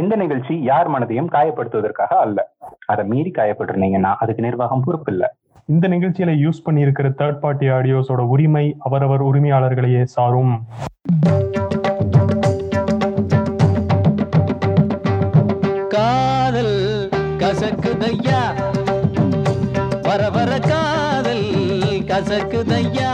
இந்த நிகழ்ச்சி யார் மனதையும் காயப்படுத்துவதற்காக அல்ல. அதை மீறி காயப்பட்டிருந்தீங்கன்னா அதுக்கு நிர்வாகம் பொறுப்பு இல்ல இந்த நிகழ்ச்சியில யூஸ் பண்ணியிருக்கிற தேர்ட் பார்ட்டி ஆடியோஸோட உரிமை அவரவர் உரிமையாளர்களையே சாரும். காதல் கசக்குதையா? வர வர காதல் கசக்குதையா?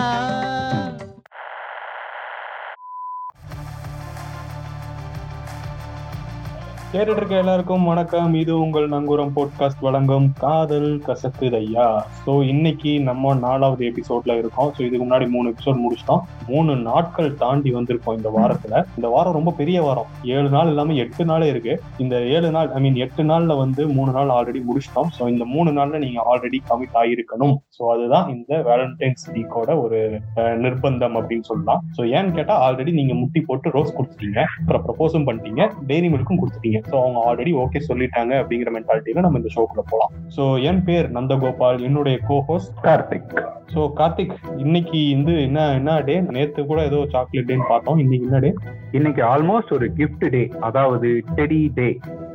கேட்டுட்டு இருக்க எல்லாருக்கும் வணக்கம். இது உங்கள் நங்கூரம் போட்காஸ்ட் வழங்கும் காதல் கசக்குதையா ஸோ இன்னைக்கு நம்ம நாலாவது எபிசோட்ல இருக்கோம். ஸோ இதுக்கு முன்னாடி மூணு எபிசோட் முடிச்சிட்டோம். மூணு நாட்கள் தாண்டி வந்திருக்கோம் இந்த வாரத்துல. இந்த வாரம் ரொம்ப பெரிய வாரம். ஏழு நாள் இல்லாம எட்டு நாளே இருக்கு. இந்த ஏழு நாள் ஐ மீன் எட்டு நாள்ல வந்து மூணு நாள் ஆல்ரெடி முடிச்சிட்டோம். ஸோ இந்த மூணு நாள்ல நீங்க ஆல்ரெடி கமிட் ஆகிருக்கணும் ஸோ அதுதான் இந்த வேலண்டைன்ஸ் வீக்கோட ஒரு நிர்பந்தம் அப்படின்னு சொல்லலாம். ஸோ ஏன்னு கேட்டா ஆல்ரெடி நீங்க முட்டி போட்டு ரோஸ் கொடுத்துட்டீங்க. அப்புறம் ப்ரப்போஸும் பண்ணிட்டீங்க. டெய்ரி மில்க்கும் கொடுத்துட்டீங்க. ஸோ அவங்க ஆல்ரெடி ஓகே சொல்லிட்டாங்க அப்படிங்கிற மென்டாலிட்டியில நம்ம இந்த ஷோக்குள்ள போகலாம் ஸோ என் பேர் நந்தகோபால் என்னுடைய கோஹோஸ்ட் கார்த்திக். ஸோ கார்த்திக் இன்னைக்கு வந்து என்ன என்ன டே நேத்து கூட ஏதோ சாக்லேட் டேன்னு பார்த்தோம். இன்னைக்கு என்ன டே இன்னைக்கு ஆல்மோஸ்ட் ஒரு gift டே அதாவது teddy day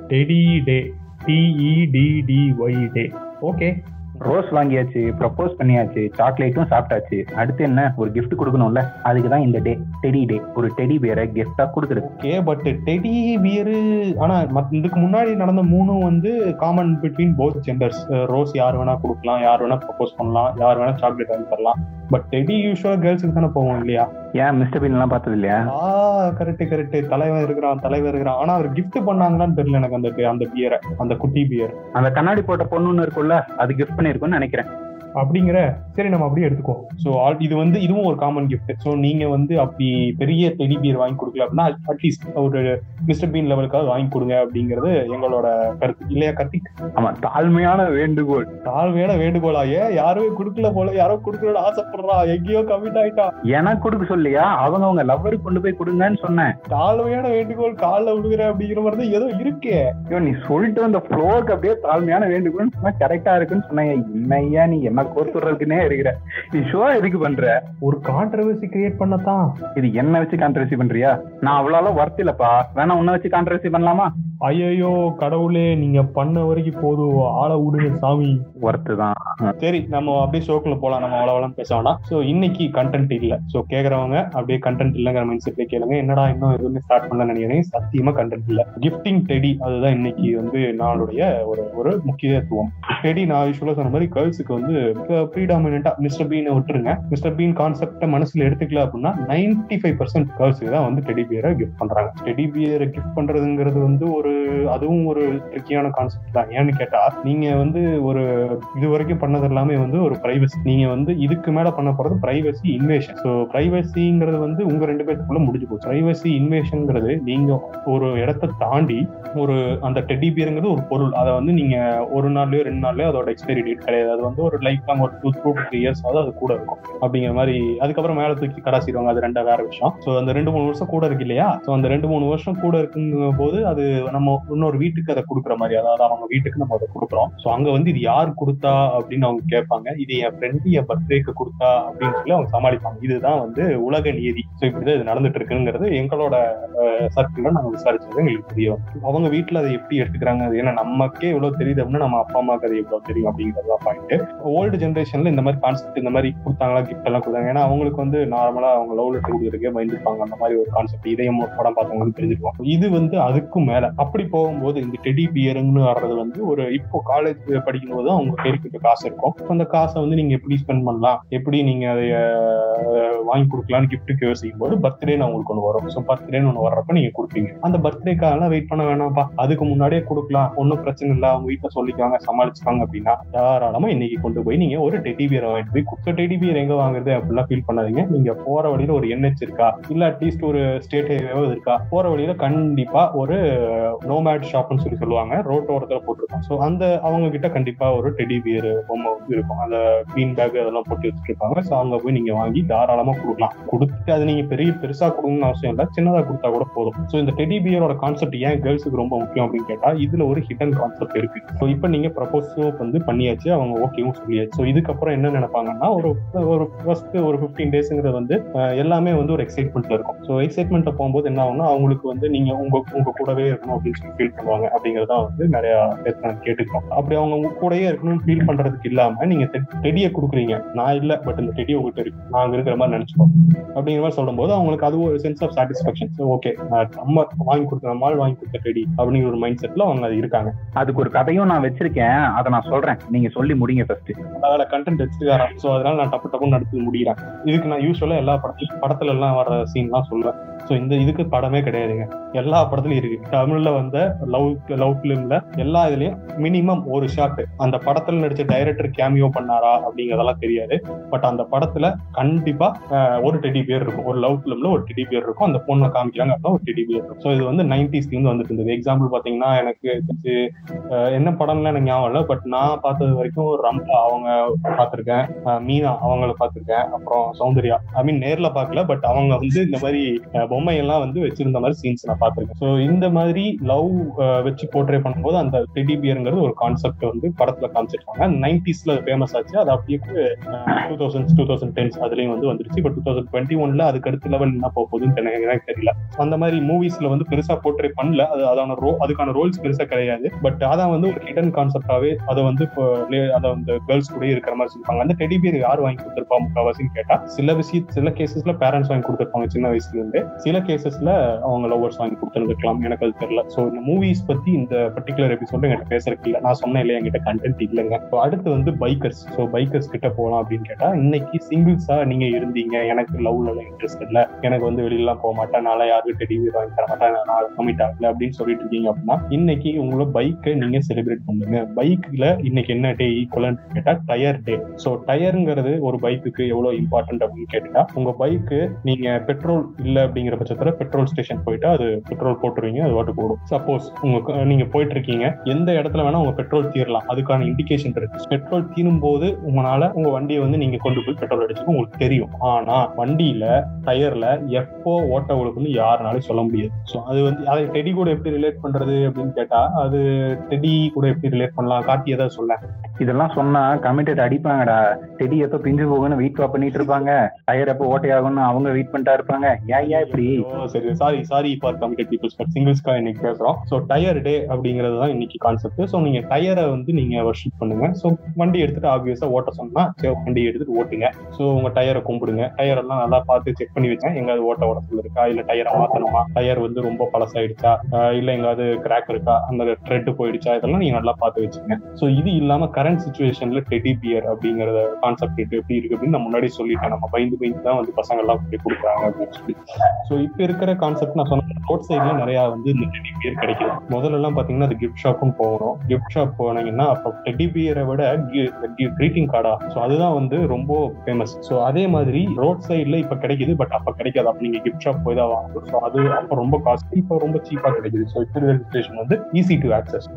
teddy day TEDDY day okay rose வாங்கியாச்சு ப்ரப்போஸ் பண்ணியாச்சு சாக்லேட்டும் சாப்பிட்டாச்சு. அடுத்து என்ன? ஒரு கிஃப்ட் கொடுக்கணும்ல? அதுக்கு தான் இந்த டே டெடி டே ஒரு டெடி பியரை கிஃப்டா கொடுக்குறது. ஓகே பட் டெடி பியர் ஆனா இதுக்கு முன்னாடி நடந்த மூணும் வந்து common between both genders rose யார் வேணா கொடுக்கலாம் யார் வேணா ப்ரப்போஸ் பண்ணலாம் யார் வேணா சாக்லேட் வாங்கி தரலாம். பட் டெடி யூஸ்வலா கேர்ள்ஸுக்கு தானே போவோம் இல்லையா? ஏன் மிஸ்டர் பீன் எல்லாம் பார்த்தது இல்லையா ஆ கரெக்ட் கரெக்ட் தலைவன் இருக்கிறான் தலைவர் இருக்கிறான். ஆனா அவர் gift பண்ணாங்களான்னு தெரியல எனக்கு அந்த அந்த பியரை அந்த குட்டி பியர் அந்த கண்ணாடி போட்ட பொண்ணுன்னு இருக்கும்ல அது கிஃப்ட் பண்ணிருக்கும்னு நினைக்கிறேன். அப்படிங்கிற சரி நம்ம அப்படியே எடுத்துக்கோ. ஸோ இது வந்து இதுவும் ஒரு காமன் gift. ஸோ நீங்க வந்து அப்படி பெரிய டெடி பியர் வாங்கி கொடுக்கல அப்படின்னா அட்லீஸ்ட் ஒரு மிஸ்டர் பீன் லெவலுக்காவது வாங்கி கொடுங்க அப்படிங்கிறது எங்களோட கருத்து. இல்லையா கத்திக் ஆமா தாழ்மையான வேண்டுகோள். தாழ்மையான வேண்டுகோளா ஏன் யாருமே கொடுக்கல போல யாரோ கொடுக்கணும்னு ஆசைப்படுறா எங்கேயோ கமிட் ஆயிட்டா. எனக்கு கொடுக்க சொல்லியா? அவங்க அவங்க லவ்வருக்கு கொண்டு போய் கொடுங்கன்னு சொன்னேன். தாழ்மையான வேண்டுகோள் காலில் விழுகிற அப்படிங்கிற மாதிரி தான் ஏதோ இருக்கே. ஐயோ நீ சொல்லிட்டு வந்த ஃப்ளோருக்கு அப்படியே தாழ்மையான வேண்டுகோள்னு சொன்னா கரெக்டா இருக்குன்னு சொன்னேன். என்னய்யா நீ என்ன கோர்த்துறதுக்குன்னே இருக்கிற. நீ ஷோ எதுக்கு பண்ற? ஒரு கான்ட்ரவர்சி கிரியேட் பண்ணத்தான். இது என்ன வச்சு கான்ட்ரவர்சி பண்றியா? நான் அவ்வளோ ஒர்த் இல்லப்பா. வேணா உன்ன வச்சு கான்ட்ரவர்சி பண்ணலாமா? ஐயோ கடவுளே நீங்க பண்ண வரைக்கும் போதும். ஆளை விடுங்க சாமி. ஒர்த்து தான். சரி நம்ம அப்படியே ஷோக்குள்ள போலாம். நம்ம அவ்வளவு பேச வேணாம். ஸோ இன்னைக்கு கண்டென்ட் இல்ல. ஸோ கேக்குறவங்க அப்படியே கண்டென்ட் இல்லைங்கிற மைண்ட் செட்ல கேளுங்க. என்னடா இன்னும் எதுவுமே ஸ்டார்ட் பண்ணல நினைக்கிறேன் சத்தியமா கண்டென்ட் இல்ல. கிஃப்டிங் டெடி அதுதான் இன்னைக்கு வந்து நாளுடைய ஒரு ஒரு முக்கியத்துவம். டெடி நான் யூஸ்வலா சொன்ன மாதிரி கேர்ள்ஸுக்கு வந்து ப்ரீடாமினா மிஸ்டர் பீனை விட்டுருங்க. மிஸ்டர் பீன் கான்செப்டை மனசுல எடுத்துக்கல அப்படின்னா நைன்டி ஃபைவ் பர்சன்ட் கேர்ள்ஸுக்கு தான் வந்து டெடி பியரை கிஃப்ட் பண்றாங்க. டெடி பியரை கிஃப்ட் பண்றதுங்கிறது வந்து ஒரு அதுவும் ஒரு ட்ரிக்கியான கான்செப்ட் தான். ஏன்னு கேட்டா நீங்க வந்து ஒரு இது வரைக்கும் பண்ணது எல்லாமே வந்து ஒரு பிரைவசி நீங்க வந்து இதுக்கு மேல பண்ண போறது பிரைவசி இன்வேஷன் ஸோ பிரைவசிங்கிறது வந்து உங்க ரெண்டு பேருக்குள்ள முடிஞ்சு போச்சு. பிரைவசி இன்வேஷன்ங்கிறது நீங்க ஒரு இடத்தை தாண்டி ஒரு அந்த டெடி பியருங்கிறது ஒரு பொருள். அதை வந்து நீங்க ஒரு நாள்லயோ ரெண்டு நாள்லயோ அதோட எக்ஸ்பைரி டேட் கிடையாது. அது வந்து ஒரு லைஃப் லாங் ஒரு டூ டூ த்ரீ இயர்ஸ் வந்து அது கூட இருக்கும். அப்படிங்கிற மாதிரி அதுக்கப்புறம் மேலே தூக்கி கடாசிடுவாங்க அது ரெண்டா வேற விஷயம். ஸோ அந்த ரெண்டு மூணு வருஷம் கூட இருக்கு இல்லையா? ஸோ அந்த ரெண்டு மூணு வருஷம் கூட இருக்குங்கும் போது அது நம்ம இன்னொரு வீட்டுக்கு அதை கொடுக்குற மாதிரி அதாவது அவங்க வீட்டுக்கு நம்ம அதை கொடுக்குறோம். ஸோ அங்கே வந்து இது யார் கொடுத்தா அப்படின்னு அவங்க கேட்பாங்க. இது என் ஃப்ரெண்டு என் பர்த்டேக்கு கொடுத்தா அப்படின்னு சொல்லி அவங்க சமாளிப்பாங்க. இதுதான் வந்து உலக நீதி. ஸோ இப்படிதான் இது நடந்துட்டு இருக்குங்கிறது எங்களோட சர்க்கிளில் நாங்கள் விசாரிச்சது எங்களுக்கு தெரியும். அவங்க வீட்டில் அதை எப்படி எடுத்துக்கிறாங்க? அது ஏன்னா நமக்கே இவ்வளோ தெரியுது அப்படின்னா நம்ம அப்பா அம்மாவுக்கு அது எவ்வளோ தெரியும் அப்படிங்கிறது தான் பாயிண்ட் ஓல்டு ஜென்ரேஷன்ல இந்த மாதிரி கான்செப்ட் இந்த மாதிரி கொடுத்தாங்களா கிஃப்ட் எல்லாம் கொடுத்தாங்க. ஏன்னா அவங்களுக்கு வந்து நார்மலா அவங்க லவ் லெட்டர் கொடுக்குறதுக்கே பயந்துருப்பாங்க அந்த மாதிரி ஒரு கான்செப்ட் இதையும் படம் பார்த்தவங்களுக்கு தெரிஞ்சிருக்கும் இது வந்து அதுக்கும் மேல. அப்படி போகும்போது இந்த டெடி பியருங்கன்னு வர்றது வந்து ஒரு இப்போ காலேஜ் படிக்கும் போது அவங்க கைக்கு காசு இருக்கும். அந்த காசை வந்து நீங்க எப்படி ஸ்பெண்ட் பண்ணலாம்? எப்படி நீங்க அதை வாங்கி கொடுக்கலாம்னு கிஃப்ட்டுக்கு யோசிக்கும் போது பர்த்டேன்னு அவங்களுக்கு ஒன்று வரும். ஸோ பர்த்டேன்னு ஒன்று வர்றப்ப நீங்க கொடுப்பீங்க. அந்த பர்த்டேக்காகலாம் வெயிட் பண்ண வேணாம்ப்பா. அதுக்கு முன்னாடியே கொடுக்கலாம். ஒன்றும் பிரச்சனை இல்லை. அவங்க வீட்டில் சொல்லிக்குவாங்க சமாளிச்சுக்காங்க அப்படின்னா தாராளமா இன்னைக்கு கொண்டு போய் நீங்க ஒரு டெடி பியர் வாங்கிட்டு போய் குத்த டெடி பியர் எங்க வாங்குறது அப்படிலாம் ஃபீல் பண்ணாதீங்க. நீங்க போற வழியில ஒரு என்ஹெச் இருக்கா? இல்ல அட்லீஸ்ட் ஒரு ஸ்டேட் ஹைவேவோ இருக்கா? போற வழியில கண்டிப்பா ஒரு நோமேட் ஷாப்னு சொல்லி சொல்லுவாங்க. ரோட்டோரத்துல போட்டிருக்கோம். ஸோ அந்த அவங்க கிட்ட கண்டிப்பா ஒரு டெடி பியர் பொம்மை வந்து இருக்கும். அந்த பீன் பேக் அதெல்லாம் போட்டு வச்சிருப்பாங்க ஸோ அங்க போய் நீங்க வாங்கி தாராளமா கொடுக்கலாம். கொடுத்துட்டு அது நீங்க பெரிய பெருசா கொடுக்கணும்னு அவசியம் இல்லை. சின்னதா கொடுத்தா கூட போதும். ஸோ இந்த டெடி பியரோட கான்செப்ட் ஏன் கேர்ள்ஸுக்கு ரொம்ப முக்கியம் அப்படின்னு கேட்டா இதுல ஒரு ஹிடன் கான்செப்ட் இருக்கு. ஸோ இப்போ நீங்க ப்ரப்போஸும் வந்து பண்ணியாச்சு. அவங்க ஓகேவும் சொல்லியாச்சு. ஸோ இதுக்கப்புறம் என்ன நினைப்பாங்கன்னா ஒரு ஒரு ஃபர்ஸ்ட் ஒரு ஃபிஃப்டீன் டேஸுங்கிறது வந்து எல்லாமே வந்து ஒரு எக்ஸைட்மெண்ட்ல இருக்கும். ஸோ எக்ஸைட்மெண்ட்ல போகும்போது என்ன ஆகும்னா அவங்களுக்கு வந்து நீங்க உங்க உங்க கூடவே இருக்கணும் அப்படின்னு சொல்லி ஃபீல் பண்ணுவாங்க. அப்படிங்கிறதா வந்து நிறைய பேர் கேட்டுக்கிறோம். அப்படி அவங்க உங்க கூடயே இருக்கணும்னு ஃபீல் பண்றதுக்கு இல்லாம நீங்க டெடியை கொடுக்குறீங்க. நான் இல்லை பட் இந்த டெடி உங்ககிட்ட இருக்கு. நான் அங்க இருக்கிற மாதிரி நினைச்சுக்கோம் அப்படிங்கிற மாதிரி சொல்லும்போது அவங்களுக்கு அது ஒரு சென்ஸ் ஆஃப் சாட்டிஸ்பாக்சன் ஓகே நம்ம வாங்கி கொடுத்த நம்மால் வாங்கி கொடுத்த டெடி அப்படிங்கிற ஒரு மைண்ட் செட்ல அவங்க அது இருக்காங்க. அதுக்கு ஒரு கதையும் நான் வச்சிருக்கேன். அதை நான் சொல்றேன். நீங்க சொல்லி முடிங்க ஃபர்ஸ்ட் அதில் கண்டென்ட் வச்சுருக்காரன் ஸோ அதனால நான் டப்பு டப்புன்னு நடத்தி முடிகிறேன் இதுக்கு நான் யூஸ்வலாக எல்லா படத்துலையும் படத்துல எல்லாம் வர சீன்லாம் சொல்லுவேன். ஸோ இந்த இதுக்கு படமே கிடையாதுங்க. எல்லா படத்துலயும் இருக்கு. தமிழ்ல வந்த லவ் லவ் ஃபிலிம்ல எல்லா இதுலயும் மினிமம் ஒரு ஷாட் அந்த படத்துல நடிச்ச டைரக்டர் கேமியோ பண்ணாரா அப்படிங்கறதெல்லாம் தெரியாது. பட் அந்த படத்துல கண்டிப்பா ஒரு டெடி பேர் இருக்கும். ஒரு லவ் ஃபிலிம்ல ஒரு டெடி பேர் இருக்கும். அந்த பொண்ணை காமிக்கிறாங்க அப்படின்னா ஒரு டெடி பேர் இருக்கும். ஸோ இது வந்து நைன்டிஸ்ல இருந்து வந்துட்டு இருந்தது. எக்ஸாம்பிள் பாத்தீங்கன்னா எனக்கு என்ன படம்லாம் எனக்கு ஞாபகம் இல்லை. பட் நான் பார்த்தது வரைக்கும் ரம்பா அவங்க பார்த்திருக்கேன். மீனா அவங்கள பார்த்திருக்கேன். அப்புறம் சௌந்தர்யா. ஐ மீன் நேர்ல பார்க்கல. பட் அவங்க வந்து இந்த மாதிரி பொம்மையெல்லாம் பொம்மை எல்லாம் வந்து வச்சிருந்த மாதிரி சீன்ஸ் நான் பார்த்திருக்கேன். ஸோ இந்த மாதிரி லவ் வச்சு போர்ட்ரே பண்ணும்போது அந்த டெடி பியருங்கிறது ஒரு கான்செப்ட் வந்து படத்துல காமிச்சிருக்காங்க. நைன்டிஸ்ல ஃபேமஸ் ஆச்சு. அது அப்படியே two thousand two thousand tens அதுலயும் வந்து வந்துருச்சு. இப்போ டூ தௌசண்ட் டுவெண்ட்டி ஒன்ல அதுக்கு அடுத்த லெவல் என்ன போக போகுதுன்னு எனக்கு தெரியல. அந்த மாதிரி மூவிஸ்ல வந்து பெருசா போர்ட்ரே பண்ணல. அது அதான ரோ அதுக்கான ரோல்ஸ் பெருசா கிடையாது. பட் அதான் வந்து ஒரு ஹிடன் கான்செப்டாவே அதை வந்து இப்போ அதை வந்து கேர்ள்ஸ் கூட இருக்கிற மாதிரி சொல்லுவாங்க அந்த டெடி பியர் யார் வாங்கி கொடுத்துருப்பா முக்காவாசின்னு கேட்டா சில விஷய சில கேசஸ்ல பேரண்ட்ஸ் வாங்கி கொடுத்துருப்பாங்க சின்ன வயசுல இருந்து சில கேசஸ்ல அவங்க லவ்வர்ஸ் வாங்கி கொடுத்துருக்கலாம் எனக்கு அது தெரியல. ஸோ இந்த மூவிஸ் பத்தி இந்த பர்டிகுலர் எபிசோட என்கிட்ட பேசுறதுக்கு இல்லை. நான் சொன்னேன் இல்லையா? என்கிட்ட கண்டென்ட் இல்லைங்க. ஸோ அடுத்து வந்து பைக்கர்ஸ் ஸோ பைக்கர்ஸ் கிட்ட போகலாம் அப்படின்னு கேட்டா இன்னைக்கு சிங்கிள்ஸா நீங்க இருந்தீங்க. எனக்கு லவ்ல இன்ட்ரெஸ்ட் இல்லை. எனக்கு வந்து வெளியிலாம் போக மாட்டேன். நான் யாருக்கிட்ட டிவி வாங்கி தர மாட்டேன். நான் கமிட் ஆகல அப்படின்னு சொல்லிட்டு இருக்கீங்க அப்படின்னா இன்னைக்கு உங்களோட பைக்கை நீங்க செலிப்ரேட் பண்ணுங்க. பைக்ல இன்னைக்கு என்ன டே ஈக்குவலன்னு கேட்டா டயர் டே ஸோ டயருங்கிறது ஒரு பைக்குக்கு எவ்வளவு இம்பார்ட்டன்ட் அப்படின்னு கேட்டா உங்க பைக்கு நீங்க பெட்ரோல் இல்லை அப்படிங்கிற பட்சத்துல பெட்ரோல் ஸ்டேஷன் போயிட்டு அது பெட்ரோல் போட்டுருவீங்க அது வாட்டு போடும் சப்போஸ் உங்க நீங்க போயிட்டு இருக்கீங்க எந்த இடத்துல வேணா உங்க பெட்ரோல் தீரலாம். அதுக்கான இண்டிகேஷன் இருக்கு. பெட்ரோல் தீரும் போது உங்களால உங்க வண்டியை வந்து நீங்க கொண்டு போய் பெட்ரோல் அடிச்சுக்க உங்களுக்கு தெரியும். ஆனா வண்டியில டயர்ல எப்போ ஓட்ட விழுக்குன்னு யாருனாலும் சொல்ல முடியாது. ஸோ அது வந்து அதை டெடி கூட எப்படி ரிலேட் பண்றது அப்படின்னு கேட்டா அது டெடி கூட எப்படி ரிலேட் பண்ணலாம்? காட்டி ஏதாவது சொல்ல இதெல்லாம் சொன்னா கமிட்டட் அடிப்பாங்கடா. டெடி எப்ப பிஞ்சு போகும்னு வெயிட் பண்ணிட்டு இருப்பாங்க. டயர் எப்ப ஓட்டையாகும்னு அவங்க வெயிட் பண்ணிட்டா இருப்பாங்க. ஏன் ஏன் இப்படி ஓ, சரி sorry sorry for committed peoples but சிங்கிள்ஸ்க்காக இன்னைக்கு பேசுறோம். ஸோ டயர் டே அப்படிங்கிறது தான் இன்னைக்கு கான்செப்ட் ஸோ நீங்க டயரை வந்து நீங்க வர்ஷிப் பண்ணுங்க. ஸோ வண்டி எடுத்துட்டு ஆப்வியஸா ஓட்ட சொன்னா சரி வண்டி எடுத்துட்டு ஓட்டுங்க. ஸோ உங்க டயரை கும்பிடுங்க. டயர் எல்லாம் நல்லா பார்த்து செக் பண்ணி வச்சேன். எங்காவது ஓட்ட உடத்துல இருக்கா? இல்ல டயரை மாத்தணுமா? டயர் வந்து ரொம்ப பழசாயிடுச்சா? இல்லை இல்ல எங்காவது கிராக் இருக்கா? அந்த ட்ரெட் போயிடுச்சா? இதெல்லாம் நீங்க நல்லா பார்த்து வச்சுங்க. ஸோ இது இல்லாம கரண்ட் சுச்சுவேஷன்ல டெடி பியர் அப்படிங்கிறத கான்செப்ட் எப்படி இருக்கு அப்படின்னு நான் முன்னாடி சொல்லிட்டேன். நம்ம பயந்து பயந்து தான் வந்து பசங்க எல்லாம் கொடுக்குறாங்க அப்படின்னு சொல்லி. ஸோ ஸோ இப்போ இருக்கிற கான்செப்ட் நான் சொன்ன ரோட் சைட்ல நிறைய வந்து இந்த டெடி பியர் கிடைக்குது. முதல்ல எல்லாம் பாத்தீங்கன்னா அது கிஃப்ட் ஷாப்பும் போகணும். கிஃப்ட் ஷாப் போனீங்கன்னா அப்போ டெடி பியரை விட கிரீட்டிங் கார்டா ஸோ அதுதான் வந்து ரொம்ப ஃபேமஸ் ஸோ அதே மாதிரி ரோட் சைட்ல இப்போ கிடைக்குது பட் அப்போ கிடைக்காது. அப்போ நீங்க கிஃப்ட் ஷாப் போய் தான் வாங்கணும். ஸோ அது அப்போ ரொம்ப காஸ்ட்லி இப்போ ரொம்ப சீப்பா கிடைக்குது. ஸோ இப்போ ரெஜிஸ்ட்ரேஷன் வந்து easy to access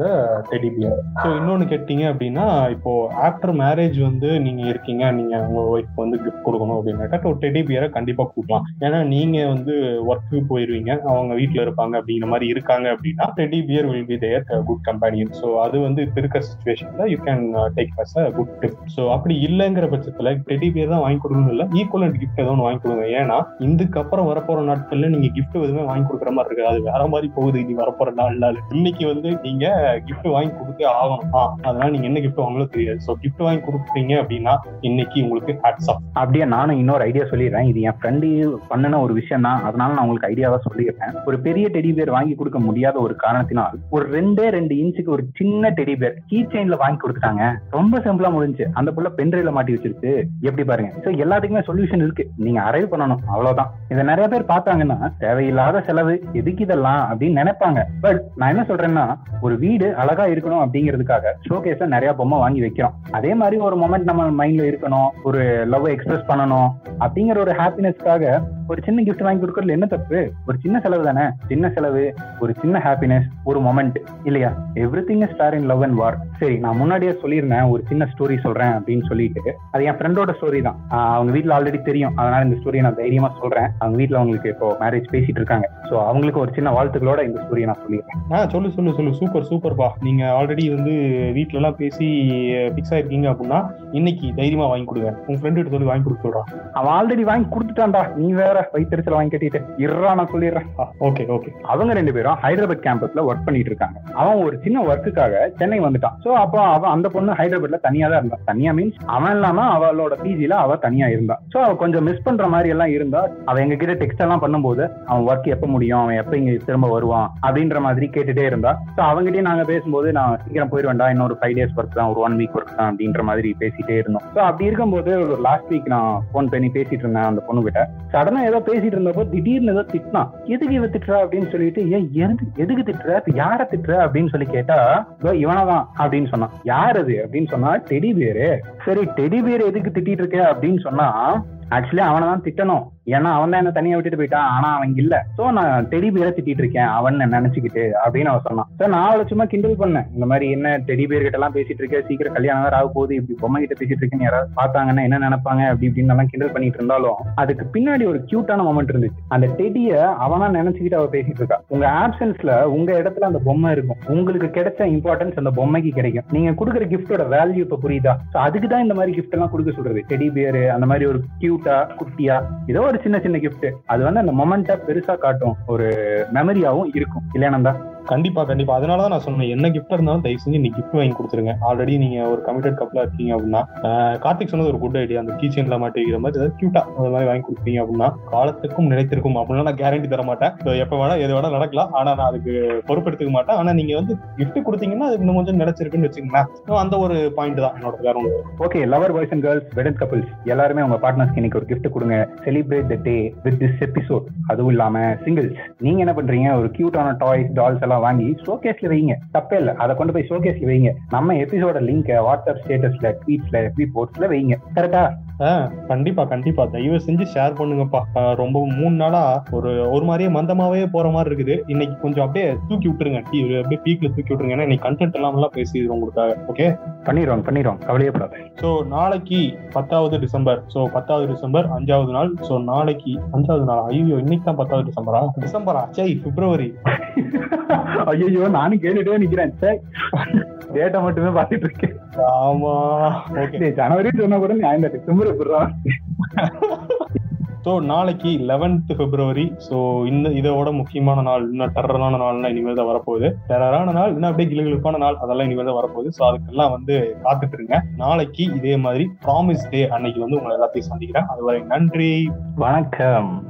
teddy bear so இன்னொன்னு கேட்டீங்க அப்படின்னா இப்போ ஆஃப்டர் மேரேஜ் வந்து நீங்க இருக்கீங்க நீங்க உங்க ஒய்ஃப் வந்து கிஃப்ட் கொடுக்கணும் அப்படின்னாக்கா ஒரு டெடி பியரை கண்டிப்பா கொடுக்கலாம். ஏன்னா நீங்க வந்து ஒர்க்கு போயிருவீங்க. அவங்க வீட்டில் இருப்பாங்க அப்படிங்கிற மாதிரி இருக்காங்க அப்படின்னா teddy bear will be there good companion so அது வந்து இப்போ இருக்கிற சுச்சுவேஷனில் you can take as a good gift so அப்படி இல்லைங்கிற பட்சத்தில் டெடி பியர் தான் வாங்கி கொடுக்கணும் இல்லை ஈக்குவலண்ட் கிஃப்ட் ஏதோ ஒன்று வாங்கி கொடுங்க. ஏன்னா இதுக்கப்புறம் வரப்போற நாட்களில் நீங்க கிஃப்ட் எதுவுமே வாங்கி கொடுக்குற மாதிரி இருக்குது. அது வேற மாதிரி போகுது இனி வரப்போற நாள் நாள். இன்னைக்கு வந்து நீங்க கிஃப்ட் வாங்கி கொடுத்தே ஆகணும். ஆ, அதனால நீங்க என்ன கிஃப்ட் வாங்கலோ தெரியாது. ஸோ கிஃப்ட் வாங்கி கொடுக்குறீங்க அப்படின்னா இன்னைக்கு உங்களுக்கு ஹேட்ஸ் ஆஃப் அப்படியே நானும் இன்னொரு ஐடியா சொல்லிடுறேன். இது என் ஃப்ரெண்டு பண்ணின ஒரு விஷயம் தான் அதனால நான் உங்களுக்கு ஐடியாவா சொல்லிடுறேன். ஒரு பெரிய டெடி பேர் வாங்கி கொடுக்க முடியாத ஒரு காரணத்தினால் ஒரு ரெண்டே ரெண்டு இன்ச்சுக்கு ஒரு சின்ன டெடி பேர் கீ செயின்ல வாங்கி கொடுத்துட்டாங்க. ரொம்ப சிம்பிளா முடிஞ்சு அந்த புள்ள பென்ட்ரைவ்ல மாட்டி வச்சிருச்சு. எப்படி பாருங்க. ஸோ எல்லாத்துக்குமே சொல்யூஷன் இருக்கு. நீங்க அரைவ் பண்ணணும். அவ்வளவுதான். இதை நிறைய பேர் பார்த்தாங்கன்னா தேவையில்லாத செலவு. எதுக்கு இதெல்லாம்? அப்படின்னு நினைப்பாங்க. பட் நான் என்ன சொல்றேன்னா ஒரு வீடு அழகா இருக்கணும் அப்படிங்கிறதுக்காக ஷோகேஸ்ல நிறைய பொம்மை வாங்கி வைக்கிறோம். அதே மாதிரி ஒரு மொமெண்ட் நம்ம மைண்ட்ல இருக்கணும். ஒரு லவ் எக்ஸ்பிரஸ் பண்ணணும். அப்படிங்கிற ஒரு ஹாப்பினஸ்க்காக ஒரு சின்ன கிஃப்ட் வாங்கி கொடுக்க கொடுக்கறதுல என்ன தப்பு? ஒரு சின்ன செலவு தானே? சின்ன செலவு ஒரு சின்ன ஹாப்பினஸ் ஒரு மொமெண்ட் இல்லையா? Everything is fair in love and war சரி நான் முன்னாடியே சொல்லியிருந்தேன் ஒரு சின்ன ஸ்டோரி சொல்றேன் அப்படின்னு சொல்லிட்டு. அது என் ஃப்ரெண்டோட ஸ்டோரி தான். அவங்க வீட்ல ஆல்ரெடி தெரியும். அதனால இந்த ஸ்டோரியை நான் தைரியமா சொல்றேன். அவங்க வீட்ல அவங்களுக்கு இப்போ மேரேஜ் பேசிட்டு இருக்காங்க. சோ அவங்களுக்கு ஒரு சின்ன வாழ்த்துக்களோட இந்த ஸ்டோரியை நான் சொல்லிடுறேன். ஆ சொல்லு சொல்லு சொல்லு. சூப்பர் சூப்பர்ப்பா நீங்க ஆல்ரெடி வந்து வீட்ல எல்லாம் பேசி ஃபிக்ஸ் ஆயிருக்கீங்க அப்படின்னா இன்னைக்கு தைரியமா வாங்கி கொடுங்க. உங்க ஃப்ரெண்டு கிட்ட சொல்லி வாங்கி கொடுக்க சொல்றான் அவன் ஆல்ரெடி வாங்கி கொடுத்துட்டான்டா. நீ வேற வயிற்றுச்சல வாங்கி கட்டிட்டு இருறா நான் சொல்லிடுறேன் ஓகே ஓகே அவங்க ரெண்டு பேரும் ஹைதராபாத் கேம்பஸ்ல ஒர்க் பண்ணிட்டு இருக்காங்க. அவன் ஒரு சின்ன ஒர்க்குக்காக சென்னை வந்துட்டான். சோ அப்போ அவன் அந்த பொண்ணு ஹைதராபாத்ல தனியா தான் இருந்தான் தனியா மீன்ஸ் அவன் இல்லாம அவளோட பிஜில அவ தனியா இருந்தா. சோ அவ கொஞ்சம் மிஸ் பண்ற மாதிரி எல்லாம் இருந்தா அவ எங்க கிட்ட டெக்ஸ்ட் எல்லாம் பண்ணும்போது அவன் ஒர்க் எப்ப முடியும்? அவன் எப்ப இங்க திரும்ப வருவான்? அப்படின்ற மாதிரி கேட்டுட்டே இருந்தா. சோ அவங்ககிட்டயும் நாங்க பேசும்போது நான் சீக்கிரம் போயிருவேன்டா இன்னொரு ஃபைவ் டேஸ் ஒர்க் தான். ஒரு ஒன் வீக் ஒர்க் தான். அப்படின்ற மாதிரி பேசிட்டே இருந்தோம். சோ அப்படி இருக்கும்போது ஒரு லாஸ்ட் வீக் நான் ஃபோன் பண்ணி பேசிட்டு இருந்தேன் அந்த பொண்ணு கிட்ட சடனா ஏதோ பேசிட்டு இருந்தப்போ திடீர்னு ஏதோ திட்டினான் எதுக்கு இவ திட்டுறா? அப்படின்னு சொல்லிட்டு ஏன் எதுக்கு எதுக்கு திட்டுற? இப்ப யார திட்டுற? அப்படின்னு சொல்லி கேட்டா இவனதான் அப்படின்னு சொன்னான். யார் அது? அப்படின்னு சொன்னா டெடி பேரு சரி டெடி பேர் எதுக்கு திட்டிட்டு இருக்க? அப்படின்னு சொன்னா ஆக்சுவலி அவனை தான் திட்டணும். ஏன்னா அவன் தான் என்ன தனியா விட்டுட்டு போயிட்டான். ஆனா அவன் இல்ல. சோ நான் டெடி பேரை திட்டிட்டு இருக்கேன் அவன் நினைச்சுக்கிட்டு அப்படின்னு அவன் சொன்னான். சோ நான் அவளை சும்மா கிண்டல் பண்ணேன். இந்த மாதிரி என்ன டெடி பேர் கிட்ட எல்லாம் பேசிட்டு இருக்க சீக்கிரம் கல்யாணம் வேற ஆக போகுது. இப்படி பொம்மை கிட்ட பேசிட்டு இருக்கேன்னு யாராவது பார்த்தாங்கன்னா என்ன நினைப்பாங்க? அப்படி இப்படின்னு எல்லாம் கிண்டல் பண்ணிட்டு இருந்தாலும் அதுக்கு பின்னாடி ஒரு கியூட்டான மொமெண்ட் இருந்துச்சு. அந்த டெடிய அவனா நினைச்சுக்கிட்டு அவ பேசிட்டு இருக்கா. உங்க ஆப்சன்ஸ்ல உங்க இடத்துல அந்த பொம்மை இருக்கும். உங்களுக்கு கிடைச்ச இம்பார்ட்டன்ஸ் அந்த பொம்மைக்கு கிடைக்கும். நீங்க கொடுக்குற கிஃப்டோட வேல்யூ இப்ப புரியுதா? அதுக்கு தான் இந்த மாதிரி கிஃப்ட் எல்லாம் கொடுக்க சொல்றது. டெடி பேர் அந்த மாதிரி ஒரு கியூட்டா குட்டியா ஏதோ ஒரு சின்ன சின்ன கிஃப்ட் அது வந்து அந்த மொமெண்ட்டை பெருசா காட்டும். ஒரு மெமரியாவும் இருக்கும். இல்லையானந்தா கண்டிப்பா கண்டிப்பா. அதனாலதான் நான் சொன்னேன் என்ன கிஃப்ட் இருந்தாலும் தயவு செஞ்சு நீ கிஃப்ட் வாங்கி கொடுத்துருங்க. ஆல்ரெடி நீங்க ஒரு கமிட்டட் கப்பலா இருக்கீங்க அப்படின்னா கார்த்திக் சொன்னது ஒரு குட் ஐடியா அந்த கீ செயின்ல மாட்டிக்கிற மாதிரி ஏதாவது கியூட்டா அந்த மாதிரி வாங்கி கொடுத்தீங்க அப்படின்னா காலத்துக்கும் நிலைத்திருக்கும் அப்படின்னா நான் கேரண்டி தர மாட்டேன். எப்ப வேணா எது வேணா நடக்கலாம். ஆனா நான் அதுக்கு பொறுப்பெடுத்துக்க மாட்டேன். ஆனா நீங்க வந்து கிஃப்ட் கொடுத்தீங்கன்னா அது இன்னும் கொஞ்சம் நிலைச்சிருக்குன்னு வச்சுக்கோங்களேன். அந்த ஒரு பாயிண்ட் தான் என்னோட வேற ஒன்று okay lover boys and girls wedded couples எல்லாருமே உங்க பார்ட்னர்ஸ்க்கு இன்னைக்கு ஒரு கிஃப்ட் கொடுங்க. Celebrate the day with this episode அதுவும் இல்லாம சிங்கிள்ஸ் நீங்க என்ன பண்றீங்க? ஒரு கியூட்டான டாய்ஸ் டால்ஸ் எல்லாம் வாங்கி ஷோகேஸ்ல வைங்க. தப்பே இல்ல. அதை கொண்டு போய் ஷோகேஸ்ல வைங்க. நம்ம எபிசோட லிங்க் வாட்ஸ்அப் ஸ்டேட்டஸ்ல ட்வீட்ஸ்ல எஃபி போஸ்ட்ல வைங்க. கரெக்டா கண்டிப்பா கண்டிப்பா. தயவு செஞ்சு ஷேர் பண்ணுங்கப்பா. ரொம்ப மூணு நாளா ஒரு ஒரு மாதிரியே மந்தமாவே போற மாதிரி இருக்குது. இன்னைக்கு கொஞ்சம் அப்படியே தூக்கி விட்டுருங்க. டீ அப்படியே பீக்ல தூக்கி விட்டுருங்க. ஏன்னா இன்னைக்கு கண்டென்ட் எல்லாம் எல்லாம் பேசிடுறோம் உங்களுக்காக. ஓகே பண்ணிடுவோம் பண்ணிடுவோம் கவலையப்படாத. ஸோ நாளைக்கு பத்தாவது டிசம்பர். ஸோ பத்தாவது டிசம்பர் அஞ்சாவது நாள். ஸோ நாளைக்கு அஞ்சாவது நாள். ஐயோ இன்னைக்கு தான் பத்தாவது டிசம்பரா? டிசம்பரா? சை பிப்ரவரி. ஐயோ நானும் கேட்டுட்டே நிக்கிறேன். சரி டேட்டை மட்டுமே பார்த்துட்டு இருக்கேன். ஆமா. ஓகே ஜனவரி சொன்னா கூட நான் இந்த டிசம்பர் விடுறான் ஸோ நாளைக்கு லெவன்த் பிப்ரவரி ஸோ இந்த இதோட முக்கியமான நாள் இன்னும் டெரரான நாள்னா இனிமேல் தான் வரப்போகுது. டெரரான நாள் இன்னும் அப்படியே கிளுகிழுப்பான நாள் அதெல்லாம் இனிமேல் தான் வரப்போகுது. ஸோ அதுக்கெல்லாம் வந்து காத்துட்டு இருங்க. நாளைக்கு இதே மாதிரி ப்ராமிஸ் டே அன்னைக்கு வந்து உங்களை எல்லாத்தையும் சந்திக்கிறேன். அதுவரை நன்றி. வணக்கம்.